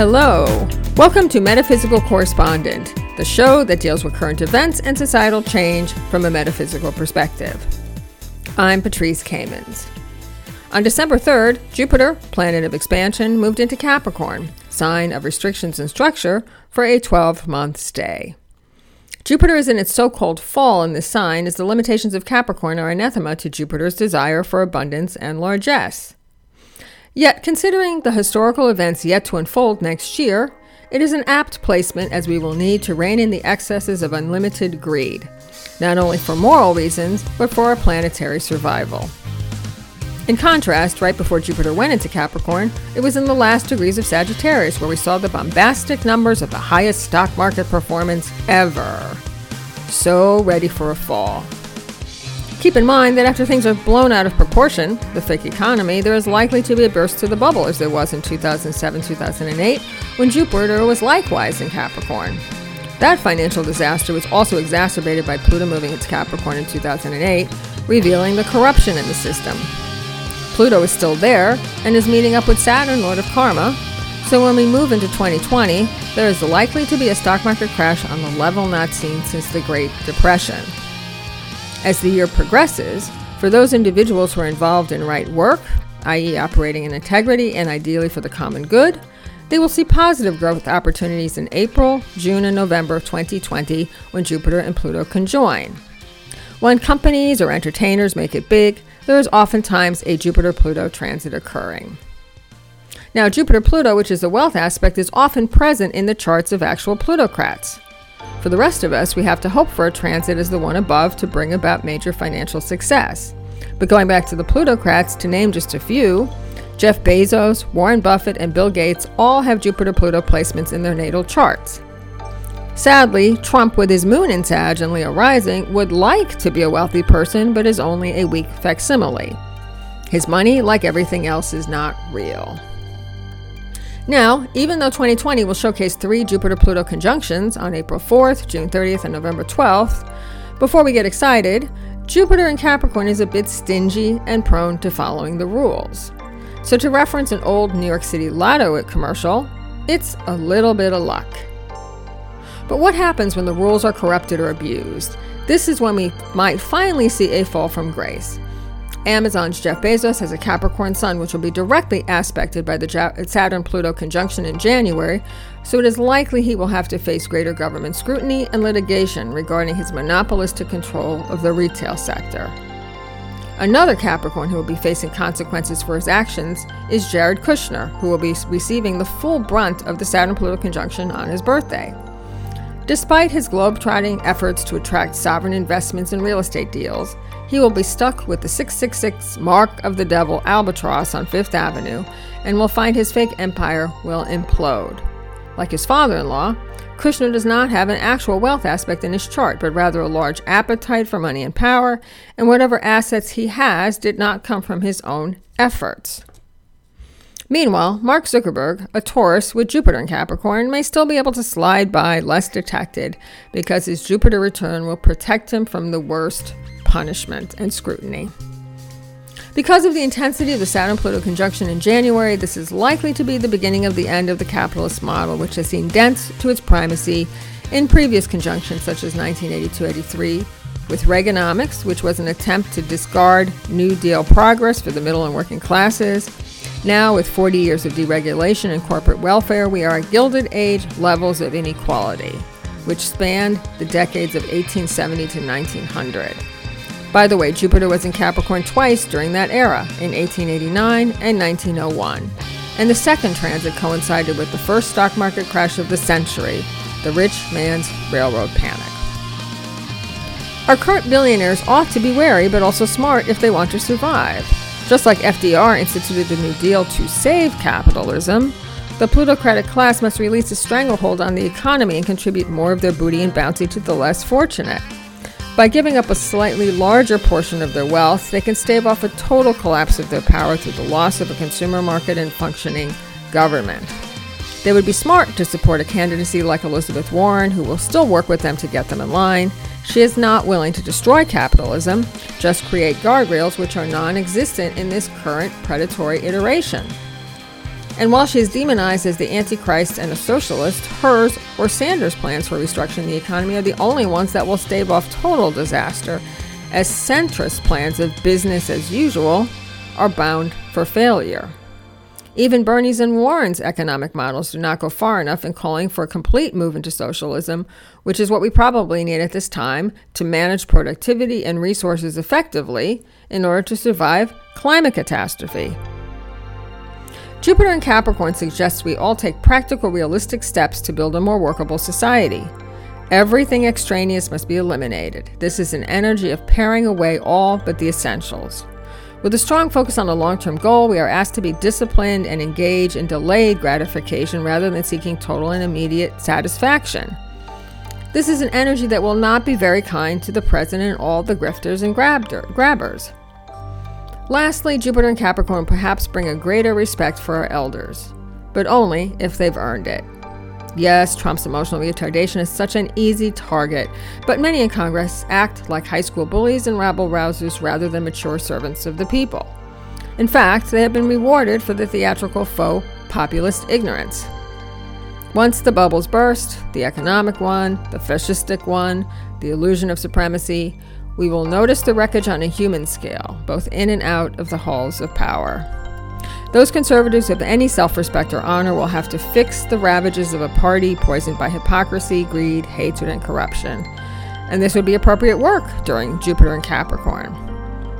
Hello. Welcome to Metaphysical Correspondent, the show that deals with current events and societal change from a metaphysical perspective. I'm Patrice Kamens. On December 3rd, Jupiter, planet of expansion, moved into Capricorn, sign of restrictions and structure, for a 12 month stay. Jupiter is in its so called fall in this sign as the limitations of Capricorn are anathema to Jupiter's desire for abundance and largesse. Yet, considering the historical events yet to unfold next year, it is an apt placement as we will need to rein in the excesses of unlimited greed, not only for moral reasons, but for our planetary survival. In contrast, right before Jupiter went into Capricorn, it was in the last degrees of Sagittarius where we saw the bombastic numbers of the highest stock market performance ever. So ready for a fall. Keep in mind that after things are blown out of proportion, the fake economy, there is likely to be a burst to the bubble as there was in 2007 2008 when Jupiter was likewise in Capricorn. That financial disaster was also exacerbated by Pluto moving into Capricorn in 2008, revealing the corruption in the system. Pluto is still there and is meeting up with Saturn, Lord of Karma, so when we move into 2020, there is likely to be a stock market crash on the level not seen since the Great Depression. As the year progresses, for those individuals who are involved in right work, i.e., operating in integrity and ideally for the common good, they will see positive growth opportunities in April, June, and November of 2020 when Jupiter and Pluto conjoin. When companies or entertainers make it big, there is oftentimes a Jupiter Pluto transit occurring. Now, Jupiter Pluto, which is the wealth aspect, is often present in the charts of actual plutocrats. For the rest of us, we have to hope for a transit as the one above to bring about major financial success. But going back to the plutocrats, to name just a few, Jeff Bezos, Warren Buffett, and Bill Gates all have Jupiter Pluto placements in their natal charts. Sadly, Trump, with his moon in Sag and Leo rising, would like to be a wealthy person, but is only a weak facsimile. His money, like everything else, is not real. Now, even though 2020 will showcase three Jupiter Pluto conjunctions on April 4th, June 30th, and November 12th, before we get excited, Jupiter in Capricorn is a bit stingy and prone to following the rules. So, to reference an old New York City Lotto commercial, it's a little bit of luck. But what happens when the rules are corrupted or abused? This is when we might finally see a fall from grace. Amazon's Jeff Bezos has a Capricorn sun, which will be directly aspected by the Saturn Pluto conjunction in January, so it is likely he will have to face greater government scrutiny and litigation regarding his monopolistic control of the retail sector. Another Capricorn who will be facing consequences for his actions is Jared Kushner, who will be receiving the full brunt of the Saturn Pluto conjunction on his birthday. Despite his globe-trotting efforts to attract sovereign investments in real estate deals, he will be stuck with the 666 Mark of the Devil albatross on Fifth Avenue and will find his fake empire will implode. Like his father in law, Kushner does not have an actual wealth aspect in his chart, but rather a large appetite for money and power, and whatever assets he has did not come from his own efforts. Meanwhile, Mark Zuckerberg, a Taurus with Jupiter in Capricorn, may still be able to slide by less detected because his Jupiter return will protect him from the worst punishment and scrutiny. Because of the intensity of the Saturn Pluto conjunction in January, this is likely to be the beginning of the end of the capitalist model, which has seen dents to its primacy in previous conjunctions, such as 1982 83, with Reaganomics, which was an attempt to discard New Deal progress for the middle and working classes. Now, with 40 years of deregulation and corporate welfare, we are at Gilded Age levels of inequality, which spanned the decades of 1870 to 1900. By the way, Jupiter was in Capricorn twice during that era, in 1889 and 1901. And the second transit coincided with the first stock market crash of the century, the rich man's railroad panic. Our current billionaires ought to be wary but also smart if they want to survive. Just like FDR instituted the New Deal to save capitalism, the plutocratic class must release a stranglehold on the economy and contribute more of their booty and bounty to the less fortunate. By giving up a slightly larger portion of their wealth, they can stave off a total collapse of their power through the loss of a consumer market and functioning government. They would be smart to support a candidacy like Elizabeth Warren, who will still work with them to get them in line. She is not willing to destroy capitalism, just create guardrails which are non existent in this current predatory iteration. And while she is demonized as the Antichrist and a socialist, hers or Sanders' plans for restructuring the economy are the only ones that will stave off total disaster, as centrist plans of business as usual are bound for failure. Even Bernie's and Warren's economic models do not go far enough in calling for a complete move into socialism, which is what we probably need at this time to manage productivity and resources effectively in order to survive climate catastrophe. Jupiter in Capricorn suggests we all take practical, realistic steps to build a more workable society. Everything extraneous must be eliminated. This is an energy of paring away all but the essentials. With a strong focus on a long term goal, we are asked to be disciplined and engage in delayed gratification rather than seeking total and immediate satisfaction. This is an energy that will not be very kind to the present and all the grifters and grabber, grabbers. Lastly, Jupiter and Capricorn perhaps bring a greater respect for our elders, but only if they've earned it. Yes, Trump's emotional retardation is such an easy target, but many in Congress act like high school bullies and rabble rousers rather than mature servants of the people. In fact, they have been rewarded for the theatrical faux populist ignorance. Once the bubbles burst, the economic one, the fascistic one, the illusion of supremacy, we will notice the wreckage on a human scale, both in and out of the halls of power. Those conservatives with any self respect or honor will have to fix the ravages of a party poisoned by hypocrisy, greed, hatred, and corruption. And this would be appropriate work during Jupiter and Capricorn.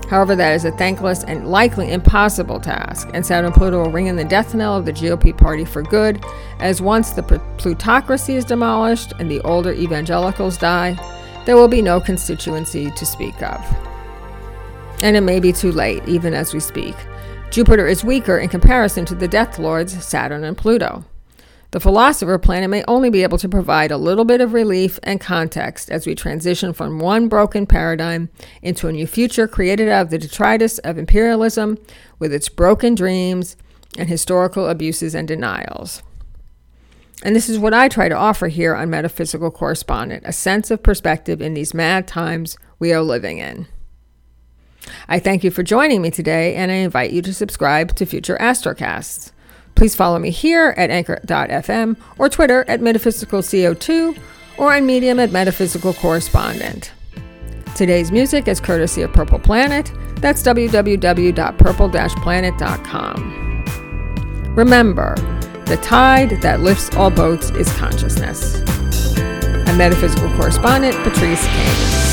However, that is a thankless and likely impossible task, and Saturn Pluto will ring in the death knell of the GOP party for good, as once the plutocracy is demolished and the older evangelicals die, there will be no constituency to speak of. And it may be too late, even as we speak. Jupiter is weaker in comparison to the Death Lords Saturn and Pluto. The philosopher planet may only be able to provide a little bit of relief and context as we transition from one broken paradigm into a new future created out of the detritus of imperialism with its broken dreams and historical abuses and denials. And this is what I try to offer here on Metaphysical Correspondent a sense of perspective in these mad times we are living in. I thank you for joining me today, and I invite you to subscribe to future Astrocasts. Please follow me here at anchor.fm or Twitter at metaphysicalco2 or on Medium at Metaphysical Correspondent. Today's music is courtesy of Purple Planet. That's www.purple-planet.com. Remember, the tide that lifts all boats is consciousness. I'm Metaphysical Correspondent Patrice Kane.